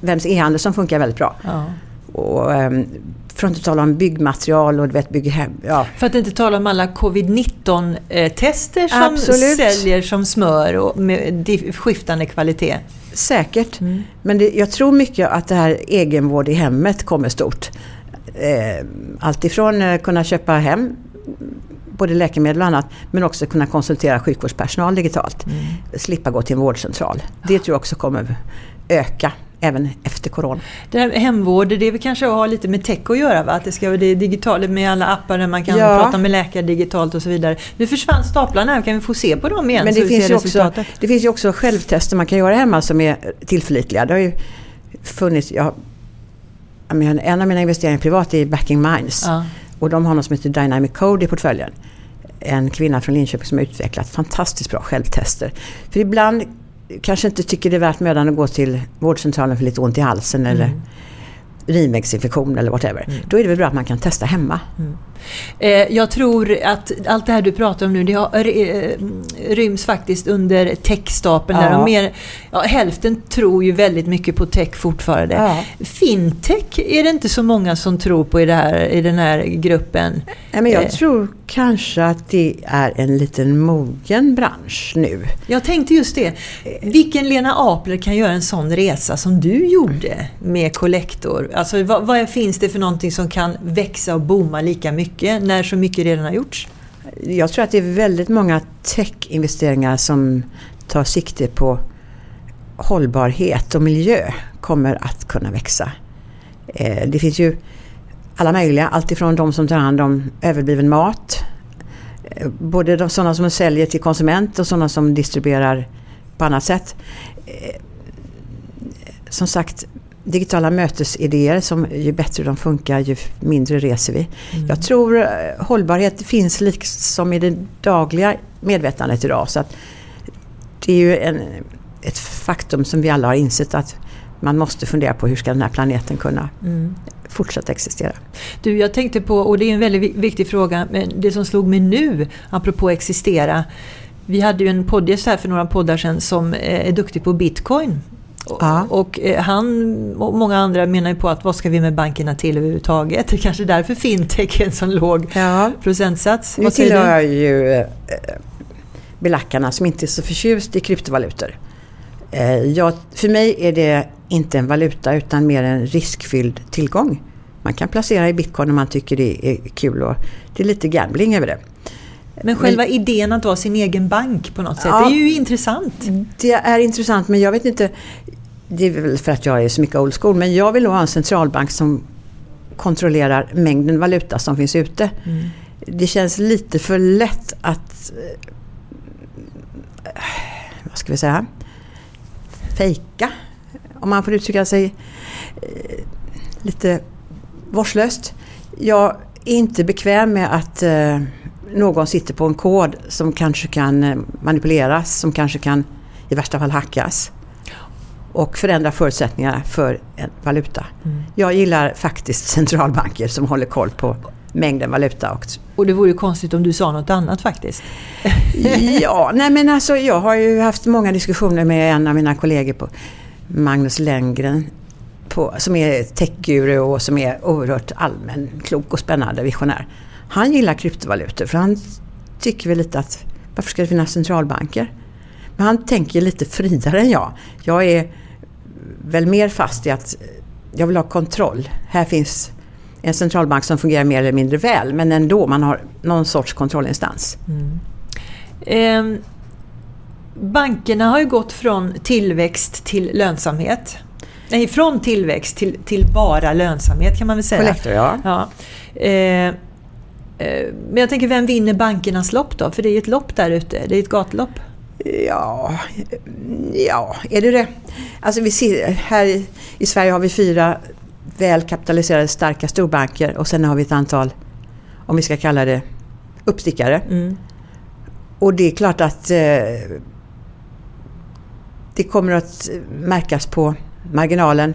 B: vems e-handel som funkar väldigt bra.
A: Ja.
B: Och, um, för att inte tala om byggmaterial och du vet, bygghem. Ja,
A: För att inte tala om alla covid-19-tester som
B: Absolut.
A: säljer som smör och med skiftande kvalitet.
B: säkert.
A: Mm.
B: Men det, jag tror mycket att det här egenvård i hemmet kommer stort. Eh, Alltifrån eh, kunna köpa hem både läkemedel och annat men också kunna konsultera sjukvårdspersonal digitalt.
A: Mm.
B: Slippa gå till en vårdcentral. Det tror jag också kommer öka även efter corona.
A: Det här hemvård, det väl kanske att ha lite med tech att göra va? Att det ska vara det digitala med alla appar där man kan
B: Ja.
A: prata med läkare digitalt och så vidare. Nu försvann staplarna kan vi få se på dem igen?
B: Men det
A: vi
B: finns, ju också, det finns ju också självtester man kan göra hemma som är tillförlitliga. Det har ju funnits, jag, en av mina investeringar privat är Backing Minds.
A: Ja.
B: Och de har något som heter Dynamic Code i portföljen. En kvinna från Linköping som har utvecklat fantastiskt bra självtester. För ibland kanske inte tycker det är värt mödan att gå till vårdcentralen för lite ont i halsen eller
A: Mm.
B: Urinvägsinfektion eller whatever.
A: Mm.
B: Då är det väl bra att man kan testa hemma.
A: Eh, Jag tror att allt det här du pratar om nu, det har, eh, ryms faktiskt under techstapeln. Där
B: Ja.
A: mer, ja, hälften tror ju väldigt mycket på tech fortfarande.
B: Ja.
A: Fintech är det inte så många som tror på i, det här, i den här gruppen.
B: Nej, men jag
A: Eh.
B: tror kanske att det är en liten mogen bransch nu.
A: Jag tänkte just det. Vilken Lena Apler kan göra en sån resa som du gjorde med Collector? Alltså vad, vad finns det för någonting som kan växa och booma lika mycket när så mycket redan har gjorts?
B: Jag tror att det är väldigt många tech-investeringar som tar sikte på hållbarhet och miljö kommer att kunna växa. Eh, det finns ju alla möjliga, alltifrån de som tar hand om överbliven mat, eh, både de, sådana som säljer till konsument och sådana som distribuerar på annat sätt. Eh, som sagt, digitala mötesidéer, som ju bättre de funkar ju mindre reser vi. Jag tror eh, hållbarhet finns liksom i det dagliga medvetandet idag. Så att det är ju en, ett faktum som vi alla har insett att man måste fundera på hur ska den här planeten kunna
A: Mm.
B: fortsätta existera.
A: Du, jag tänkte på, och det är en väldigt vi- viktig fråga, men det som slog mig nu, apropå existera. Vi hade ju en poddgäst här för några poddar sedan som eh, är duktig på bitcoin. Ja. Och eh, han och många andra menar ju på att vad ska vi med bankerna till överhuvudtaget? Det är kanske därför fintech är en sån låg ja. procentsats.
B: Vi tillhör ju eh, belackarna som inte är så förtjust i kryptovalutor. Eh, jag, för mig är det inte en valuta utan mer en riskfylld tillgång. Man kan placera i bitcoin om man tycker det är kul och det är lite gambling över det.
A: Men själva men, idén att vara sin egen bank på något sätt, ja, det är ju intressant.
B: Det är intressant men jag vet inte, det är väl för att jag är så mycket old school, men jag vill nog ha en centralbank som kontrollerar mängden valuta som finns ute. Mm. Det känns lite för lätt att, eh, vad ska vi säga, fejka. Om man får uttrycka sig eh, lite vårdslöst. Jag är inte bekväm med att eh, någon sitter på en kod som kanske kan manipuleras, som kanske kan i värsta fall hackas och förändra förutsättningarna för en valuta. Mm. Jag gillar faktiskt centralbanker som håller koll på mängden valuta. Och,
A: och det vore ju konstigt om du sa något annat faktiskt.
B: ja, nej men alltså jag har ju haft många diskussioner med en av mina kollegor på Magnus Lenngren på, som är techguru och som är oerhört allmän, klok och spännande visionär. Han gillar kryptovalutor för han tycker väl lite att varför ska det finnas centralbanker? Men han tänker lite friare än jag. Jag är väl mer fast i att jag vill ha kontroll. Här finns en centralbank som fungerar mer eller mindre väl men ändå, man har någon sorts kontrollinstans. Mm.
A: Eh, bankerna har ju gått från tillväxt till lönsamhet. Nej, från tillväxt till, till bara lönsamhet kan man väl säga.
B: Collector, ja.
A: ja. Eh, men jag tänker, vem vinner bankernas lopp då? För det är ju ett lopp där ute, det är ett gatlopp.
B: Ja, ja, är det det? Alltså vi ser, här i Sverige har vi fyra välkapitaliserade starka storbanker och sen har vi ett antal, om vi ska kalla det uppstickare. Mm. Och det är klart att eh, det kommer att märkas på marginalen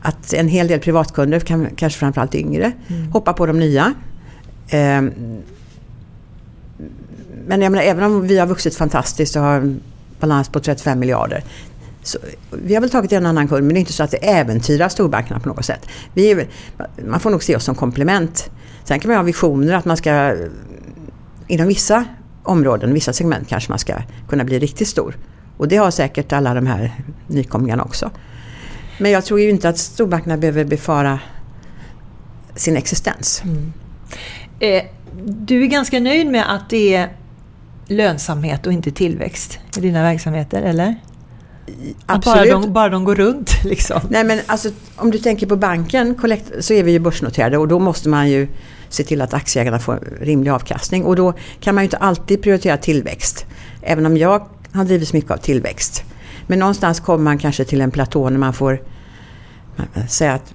B: att en hel del privatkunder, kan, kanske framförallt yngre, mm. hoppar på de nya. Ehm, men jag menar, även om vi har vuxit fantastiskt och har en balans på 35 miljarder. Så vi har väl tagit en annan kund men det är inte så att det äventyrar storbankerna på något sätt. Vi är, man får nog se oss som komplement. Sen kan man ha visioner att man ska inom vissa områden, vissa segment kanske man ska kunna bli riktigt stor. Och det har säkert alla de här nykomlingarna också. Men jag tror ju inte att storbankerna behöver befara sin existens. Mm.
A: Eh, du är ganska nöjd med att det är lönsamhet och inte tillväxt i dina verksamheter, eller? Absolut. Bara de, bara de går runt liksom.
B: Nej men alltså om du tänker på banken så är vi ju börsnoterade och då måste man ju se till att aktieägarna får rimlig avkastning och då kan man ju inte alltid prioritera tillväxt. Även om jag har drivits mycket av tillväxt. Men någonstans kommer man kanske till en platå när man får säga att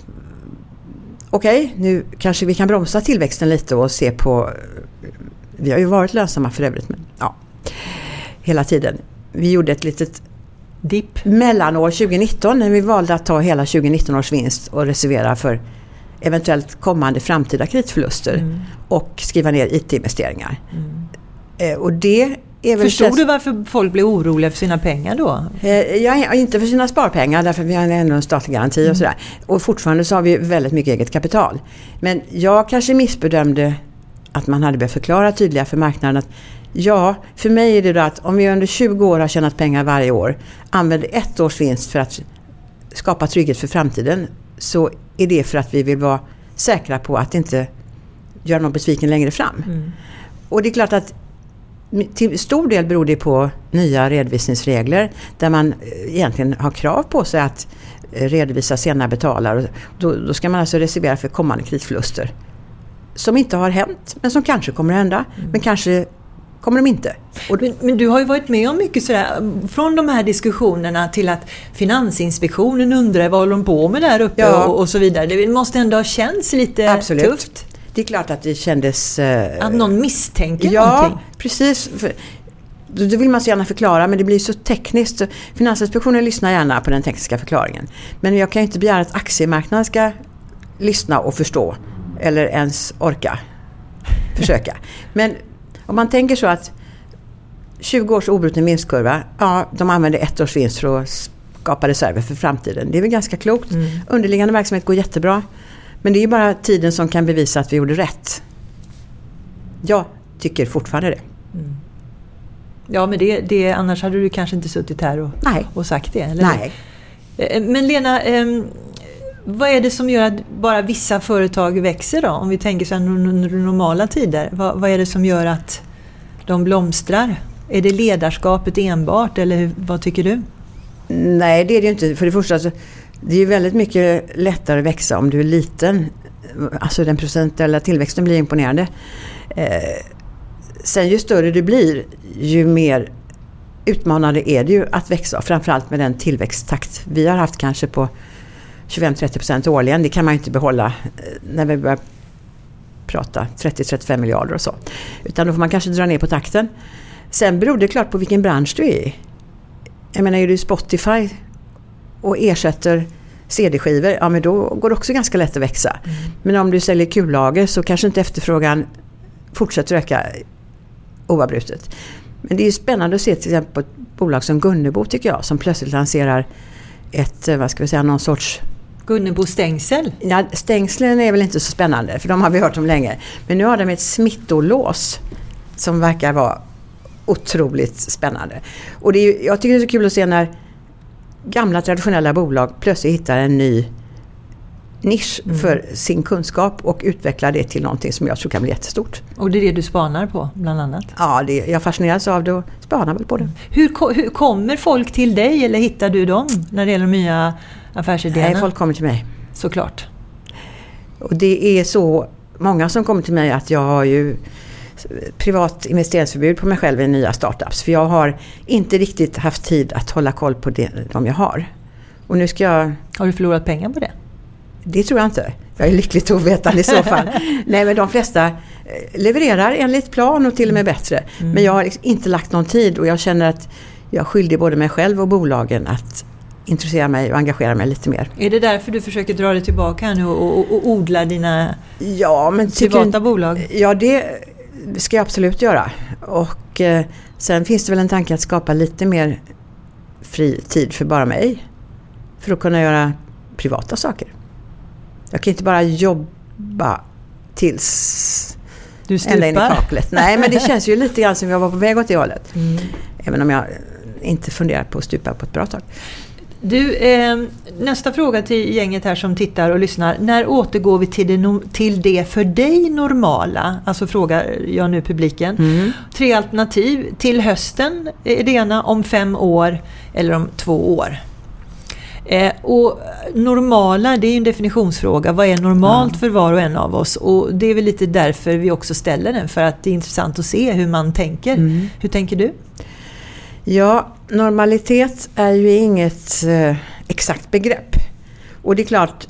B: okej, okay, nu kanske vi kan bromsa tillväxten lite och se på vi har ju varit lönsamma för övrigt, men ja, hela tiden. Vi gjorde ett litet
A: dipp
B: mellanår 2019 när vi valde att ta hela 2019 års vinst och reservera för eventuellt kommande framtida kreditförluster mm. och skriva ner IT-investeringar. Mm. Eh, och det
A: Förstod du varför folk blev oroliga för sina pengar då?
B: Eh, ja, inte för sina sparpengar därför vi har ändå en statlig garanti mm. och sådär. Och fortfarande så har vi väldigt mycket eget kapital. Men jag kanske missbedömde att man hade behövt förklara tydligare för marknaden att ja, för mig är det då att om vi under 20 år har tjänat pengar varje år, använder ett års vinst för att skapa trygghet för framtiden, så är det för att vi vill vara säkra på att inte göra någon besviken längre fram. Mm. Och det är klart att till stor del beror det på nya redovisningsregler där man eh, egentligen har krav på sig att eh, redovisa sena betalare. Då, då ska man alltså reservera för kommande kreditförluster som inte har hänt, men som kanske kommer att hända. Mm. Men kanske kommer de inte.
A: Men, men, du har ju varit med om mycket sådär, från de här diskussionerna till att Finansinspektionen undrar vad håller de på med där uppe ja. och, och, så vidare. Det måste ändå ha känts lite
B: Absolut.
A: tufft.
B: Det är klart att det kändes... Eh,
A: att någon misstänker
B: ja,
A: någonting?
B: Ja, precis. För, det vill man så gärna förklara men det blir så tekniskt. Finansinspektionen lyssnar gärna på den tekniska förklaringen. Men jag kan ju inte begära att aktiemarknaden ska lyssna och förstå eller ens orka försöka. Men om man tänker så att 20 års obruten vinstkurva, ja de använder ett års vinst för att skapa reserver för framtiden. Det är väl ganska klokt.
A: Mm.
B: Underliggande verksamhet går jättebra. Men det är bara tiden som kan bevisa att vi gjorde rätt. Jag tycker fortfarande det.
A: Ja, men det, det, annars hade du kanske inte suttit här och, och sagt det. Eller?
B: Nej.
A: Eh, Men Lena, ehm, vad är det som gör att bara vissa företag växer då? Om vi tänker så under normala tider. Vad, vad är det som gör att de blomstrar? Är det ledarskapet enbart eller vad tycker du?
B: Nej, det är det ju inte. För det första, så, det är ju väldigt mycket lättare att växa om du är liten. Alltså den procentuella tillväxten blir imponerande. Eh, sen ju större du blir, ju mer utmanande är det ju att växa. Framförallt med den tillväxttakt vi har haft kanske på 25-30% årligen. Det kan man ju inte behålla eh, när vi börjar prata 30-35 miljarder och så. Utan då får man kanske dra ner på takten. Sen beror det klart på vilken bransch du är i. Jag menar, är du Spotify och ersätter CD-skivor, ja men då går det också ganska lätt att växa. Men om du säljer kullager så kanske inte efterfrågan fortsätter öka oavbrutet. Men det är ju spännande att se till exempel på ett bolag som Gunnebo tycker jag, som plötsligt lanserar ett, eh, vad ska vi säga, någon sorts
A: Gunnebo stängsel?
B: Ja, stängslen är väl inte så spännande för de har vi hört om länge. Men nu har de ett smittolås som verkar vara otroligt spännande. Och det är, jag tycker det är så kul att se när gamla traditionella bolag plötsligt hittar en ny nisch för sin kunskap och utvecklar det till någonting som jag tror kan bli jättestort.
A: Och det är det du spanar på bland annat?
B: Ja, det, jag fascineras av det och spanar väl på det.
A: Hur, hur kommer folk till dig eller hittar du dem när det gäller de nya affärsidéerna?
B: Nej, folk kommer till mig.
A: Såklart.
B: Och det är så många som kommer till mig att jag har ju privat investeringsförbud på mig själv i nya startups. För jag har inte riktigt haft tid att hålla koll på det, de jag har. Och nu ska jag...
A: Har du förlorat pengar på det?
B: Det tror jag inte. Jag är lyckligt ovetande i så fall. Nej men de flesta eh, levererar enligt plan och till och med bättre. Men jag har liksom inte lagt någon tid och jag känner att jag är skyldig både mig själv och bolagen att intressera mig och engagera mig lite mer.
A: Är det därför du försöker dra dig tillbaka nu och, och, och odla dina
B: Ja, men tycker
A: privata
B: inte-
A: bolag?
B: Ja, det ska jag absolut göra. Och eh, sen finns det väl en tanke att skapa lite mer fri tid för bara mig. För att kunna göra privata saker. Jag kan inte bara jobba tills
A: Du
B: ända in i
A: stupar?
B: kaklet. Nej, men det känns ju lite grann som jag var på väg åt det hållet.
A: Mm.
B: Även om jag inte funderar på att stupa på ett bra tag.
A: Du, eh, nästa fråga till gänget här som tittar och lyssnar. När återgår vi till det, no- till det för dig normala? Alltså frågar jag nu publiken.
B: Mm.
A: Tre alternativ. Till hösten är det ena, om fem år eller om två år. Eh, och normala, det är en definitionsfråga. Vad är normalt för var och en av oss? Och det är väl lite därför vi också ställer den. För att det är intressant att se hur man tänker.
B: Mm.
A: Hur tänker du?
B: Ja, normalitet är ju inget eh, exakt begrepp. Och det är klart,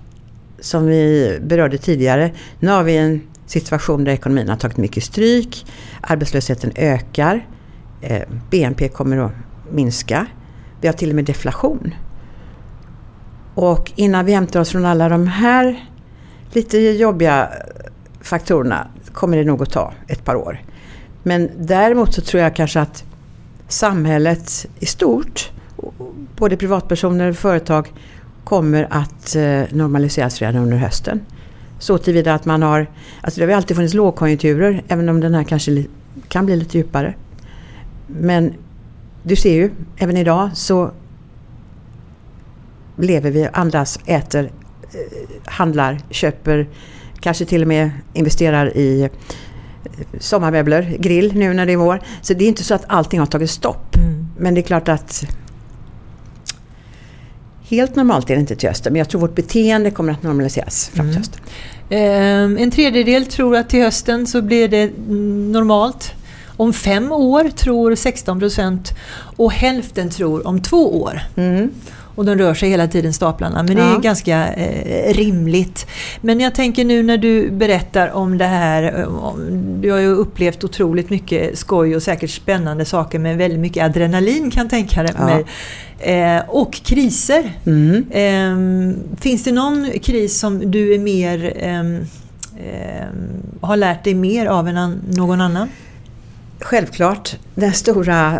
B: som vi berörde tidigare, nu har vi en situation där ekonomin har tagit mycket stryk, arbetslösheten ökar, eh, BNP kommer att minska, vi har till och med deflation. Och innan vi hämtar oss från alla de här lite jobbiga faktorerna kommer det nog att ta ett par år. Men däremot så tror jag kanske att samhället i stort, både privatpersoner och företag, kommer att eh, normaliseras redan under hösten. Så tillvida att man har, alltså det har ju alltid funnits lågkonjunkturer, även om den här kanske kan bli lite djupare. Men du ser ju, även idag så lever vi, andas, äter, eh, handlar, köper, kanske till och med investerar i eh, sommarmöbler, grill nu när det är vår. Så det är inte så att allting har tagit stopp.
A: Mm.
B: Men det är klart att helt normalt är det inte till hösten. Men jag tror vårt beteende kommer att normaliseras fram till hösten.
A: Eh, En tredjedel tror att till hösten så blir det mm, normalt. Om fem år tror 16 procent och hälften tror om två år.
B: Mm.
A: Och de rör sig hela tiden staplarna. Men det är
B: Ja.
A: ganska eh, rimligt. Men jag tänker nu när du berättar om det här. eh, om- Du har ju upplevt otroligt mycket skoj och säkert spännande saker med väldigt mycket adrenalin kan jag tänka
B: Ja.
A: mig. Eh, och kriser.
B: Mm.
A: Ehm, finns det någon kris som du är mer, ehm, ehm, har lärt dig mer av än någon annan?
B: Självklart den stora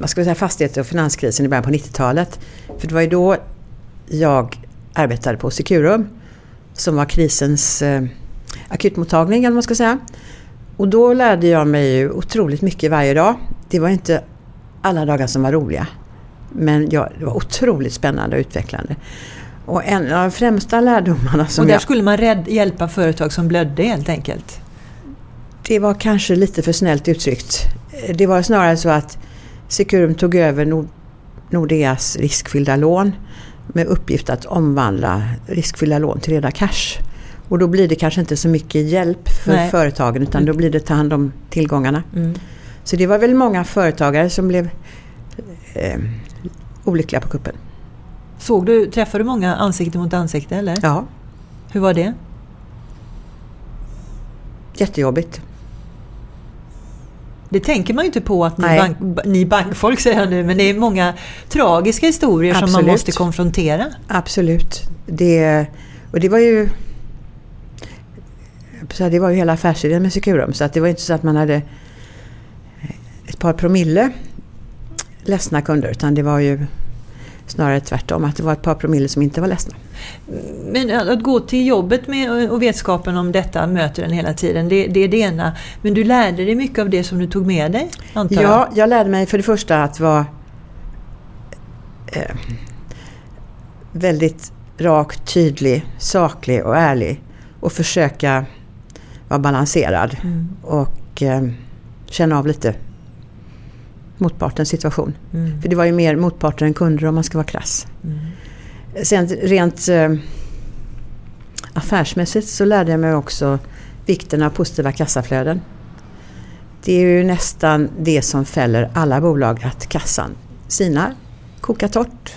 B: vad ska vi säga, fastighets och finanskrisen i början på 90-talet. För det var ju då jag arbetade på Securum som var krisens eh, akutmottagning eller vad man ska säga. Och då lärde jag mig ju otroligt mycket varje dag. Det var inte alla dagar som var roliga. Men ja, det var otroligt spännande och utvecklande. Och en av de främsta lärdomarna som
A: Och där
B: jag...
A: skulle man rädd, hjälpa företag som blödde helt enkelt.
B: Det var kanske lite för snällt uttryckt. Det var snarare så att Securum tog över Nord Nordeas riskfyllda lån med uppgift att omvandla riskfyllda lån till reda cash. Och då blir det kanske inte så mycket hjälp för
A: Nej.
B: företagen utan då blir det ta hand om tillgångarna.
A: Mm.
B: Så det var väl många företagare som blev eh, olyckliga på kuppen.
A: Såg du, träffade du många ansikte mot ansikte eller?
B: Ja,
A: Hur var det?
B: jättejobbigt.
A: Det tänker man ju inte på att ni,
B: Nej.
A: bank, ni bankfolk säger jag nu, men det är många tragiska historier som man
B: Absolut.
A: måste konfrontera.
B: Absolut. Det, och det var ju så det var ju hela affärsidén med Securum. Så att det var inte så att man hade ett par promille ledsna kunder. Utan det var ju snarare tvärtom. Att det var ett par promille som inte var ledsna.
A: Men att gå till jobbet med och vetskapen om detta möter den hela tiden, det, det är det ena. Men du lärde dig mycket av det som du tog med dig, antar jag?
B: Ja, jag lärde mig för det första att vara eh, väldigt rak, tydlig, saklig och ärlig. Och försöka vara balanserad.
A: Mm,
B: och eh, känna av lite motpartens situation.
A: mm,
B: För det var ju mer motparten än kunder om man ska vara krass.
A: mm.
B: Sen rent eh, affärsmässigt så lärde jag mig också vikten av positiva kassaflöden. Det är ju nästan det som fäller alla bolag att kassan sinar, kokar torrt.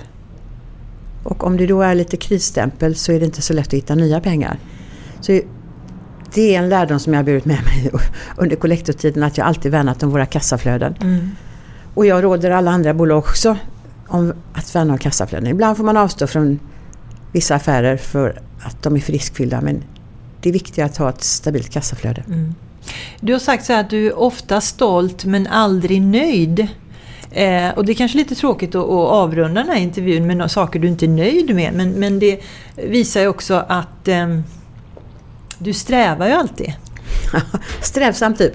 B: Och om det då är lite krisstämpel så är det inte så lätt att hitta nya pengar. Så det är en lärdom som jag har burit med mig under kollektortiden att jag alltid värnat om våra kassaflöden.
A: Mm.
B: Och jag råder alla andra bolag också om att värna om kassaflöden. Ibland får man avstå från vissa affärer för att de är för riskfyllda men det är viktigt att ha ett stabilt kassaflöde.
A: Mm. Du har sagt så här att du är ofta stolt men aldrig nöjd. Eh, och det är kanske lite tråkigt att, att avrunda den här intervjun med några saker du inte är nöjd med. Men, men det visar ju också att eh, du strävar ju alltid.
B: Strävsam typ.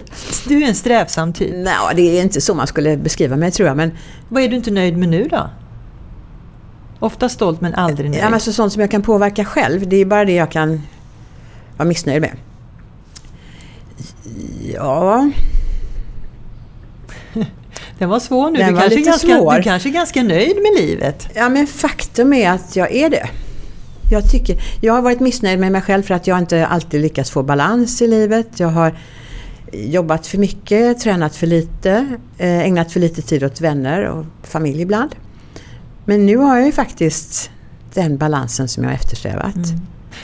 A: Du är en strävsam typ.
B: Nej, det är inte så man skulle beskriva mig tror jag. Men,
A: Vad är du inte nöjd med nu då? Ofta stolt men aldrig nöjd.
B: ja, men alltså, sånt som jag kan påverka själv, det är bara det jag kan vara missnöjd med. Ja,
A: Den var svår nu.
B: Den
A: Du
B: var
A: kanske, ganska,
B: svår.
A: du kanske är ganska nöjd med livet.
B: ja, men faktum är att jag är det. Jag, tycker, jag har varit missnöjd med mig själv för att jag inte alltid lyckats få balans i livet. Jag har jobbat för mycket, tränat för lite, eh, ägnat för lite tid åt vänner och familj ibland. Men nu har jag ju faktiskt den balansen som jag har eftersträvat.
A: Mm.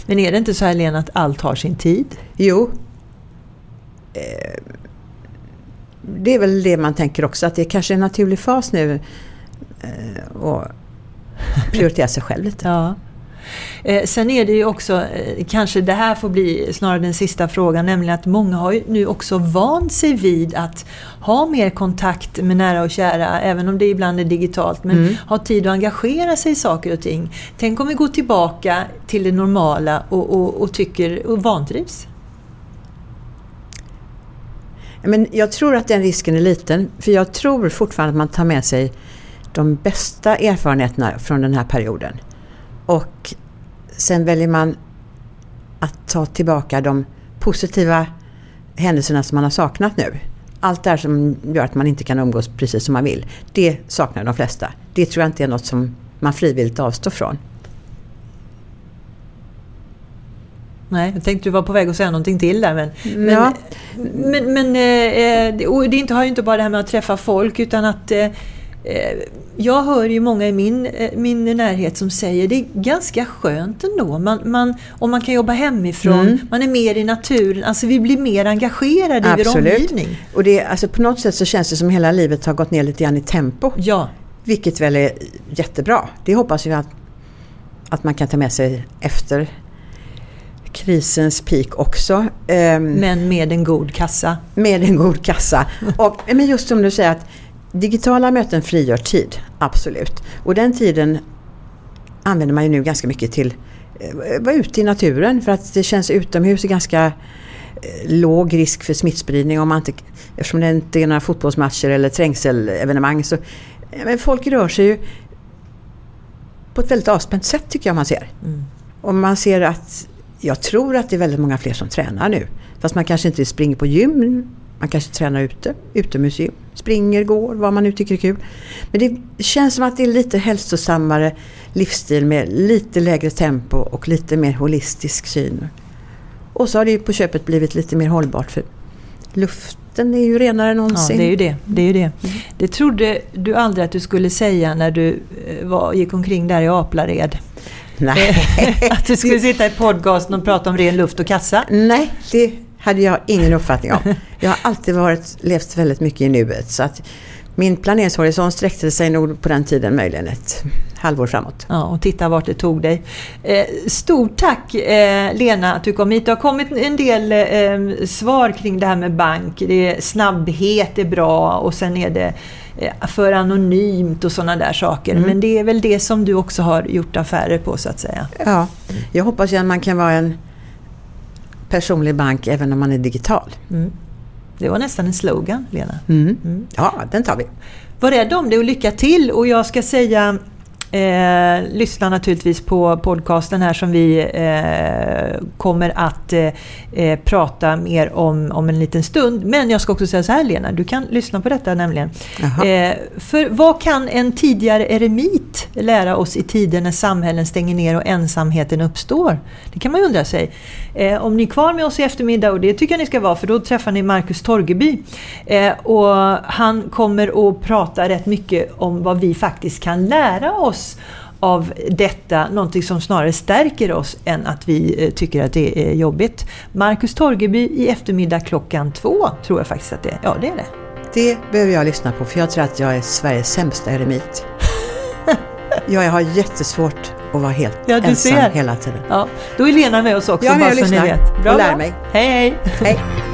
A: Men är det inte så här Lena att allt har sin tid?
B: Jo. Eh, det är väl det man tänker också, att det kanske är en naturlig fas nu eh, att prioritera sig själv lite.
A: Ja. Eh, sen är det ju också, eh, kanske det här får bli snarare den sista frågan, nämligen att många har ju nu också vant sig vid att ha mer kontakt med nära och kära, även om det ibland är digitalt, men
B: Mm.
A: ha tid att engagera sig i saker och ting. Tänk om vi går tillbaka till det normala och, och, och tycker och vantrivs.
B: Men jag tror att den risken är liten, för jag tror fortfarande att man tar med sig de bästa erfarenheterna från den här perioden. Och sen väljer man att ta tillbaka de positiva händelserna som man har saknat nu. Allt det här som gör att man inte kan umgås precis som man vill, det saknar de flesta. Det tror jag inte är något som man frivilligt avstår från.
A: Nej, jag tänkte du var på väg att säga någonting till där. Men, men,
B: Ja.
A: men, men eh, det, och det inte, har ju inte bara det här med att träffa folk utan att eh, eh, jag hör ju många i min, eh, min närhet som säger det är ganska skönt ändå. Man, man, om man kan jobba hemifrån,
B: Mm.
A: man är mer i naturen. Alltså vi blir mer engagerade i vår
B: Absolut.
A: omgivning.
B: Och det, alltså på något sätt så känns det som hela livet har gått ner lite grann i tempo.
A: Ja,
B: Vilket väl är jättebra. Det hoppas jag att, att man kan ta med sig efter krisens peak också. Ehm,
A: Men med en god kassa.
B: med en god kassa. Och, men just som du säger att digitala möten frigör tid, absolut. Och den tiden använder man ju nu ganska mycket till att vara ute i naturen för att det känns utomhus är ganska eh, låg risk för smittspridning om man inte, eftersom det inte är några fotbollsmatcher eller trängselevenemang. Så, men folk rör sig ju på ett väldigt avspänt sätt tycker jag man ser.
A: Mm.
B: Och man ser att, jag tror att det är väldigt många fler som tränar nu. Fast man kanske inte springer på gym, man kanske tränar ute, utomhusgym. Springer, går, vad man nu tycker är kul. Men det känns som att det är lite hälsosammare livsstil med lite lägre tempo och lite mer holistisk syn. Och så har det ju på köpet blivit lite mer hållbart för luften är ju renare än
A: Ja,
B: någonsin.
A: det är ju det. Det, är ju det. det trodde du aldrig att du skulle säga när du eh, var, gick omkring där i Aplared.
B: Nej.
A: att du skulle sitta i podcasten och prata om ren luft och kassa.
B: Nej, det hade jag ingen uppfattning om. Jag har alltid varit, levt väldigt mycket i nuet. Så att min planeringshorisont sträckte sig nog på den tiden möjligen ett halvår framåt.
A: Ja, och titta vart det tog dig. Eh, stort tack eh, Lena att du kom hit. Det har kommit en del eh, svar kring det här med bank. Det är, snabbhet är bra och sen är det eh, för anonymt och sådana där saker.
B: Mm.
A: Men det är väl det som du också har gjort affärer på så att säga.
B: Ja, jag hoppas att man kan vara en personlig bank även om man är digital.
A: Mm. Det var nästan en slogan, Lena.
B: Mm.
A: Mm.
B: Ja, den tar vi.
A: Var rädd om det och lycka till. Och jag ska säga Eh, lyssna naturligtvis på podcasten här som vi eh, kommer att eh, prata mer om om en liten stund. Men jag ska också säga så här Lena, du kan lyssna på detta nämligen. Eh, för vad kan en tidigare eremit lära oss i tider när samhällen stänger ner och ensamheten uppstår? Det kan man ju undra sig. Eh, om ni är kvar med oss i eftermiddag, och det tycker jag ni ska vara, för då träffar ni Marcus Torgeby. Eh, och han kommer att prata rätt mycket om vad vi faktiskt kan lära oss av detta, någonting som snarare stärker oss än att vi eh, tycker att det är jobbigt. Marcus Torgeby i eftermiddag klockan två, tror jag faktiskt att det är. Ja, det är det.
B: Det behöver jag lyssna på för jag tror att jag är Sveriges sämsta eremit. jag har jättesvårt att vara helt
A: Ja,
B: ensam
A: ser.
B: hela tiden.
A: Ja, då är Lena med oss också,
B: Jag är med
A: bara
B: och
A: så ni vet.
B: och lär mig.
A: Hej, hej!
B: Hej!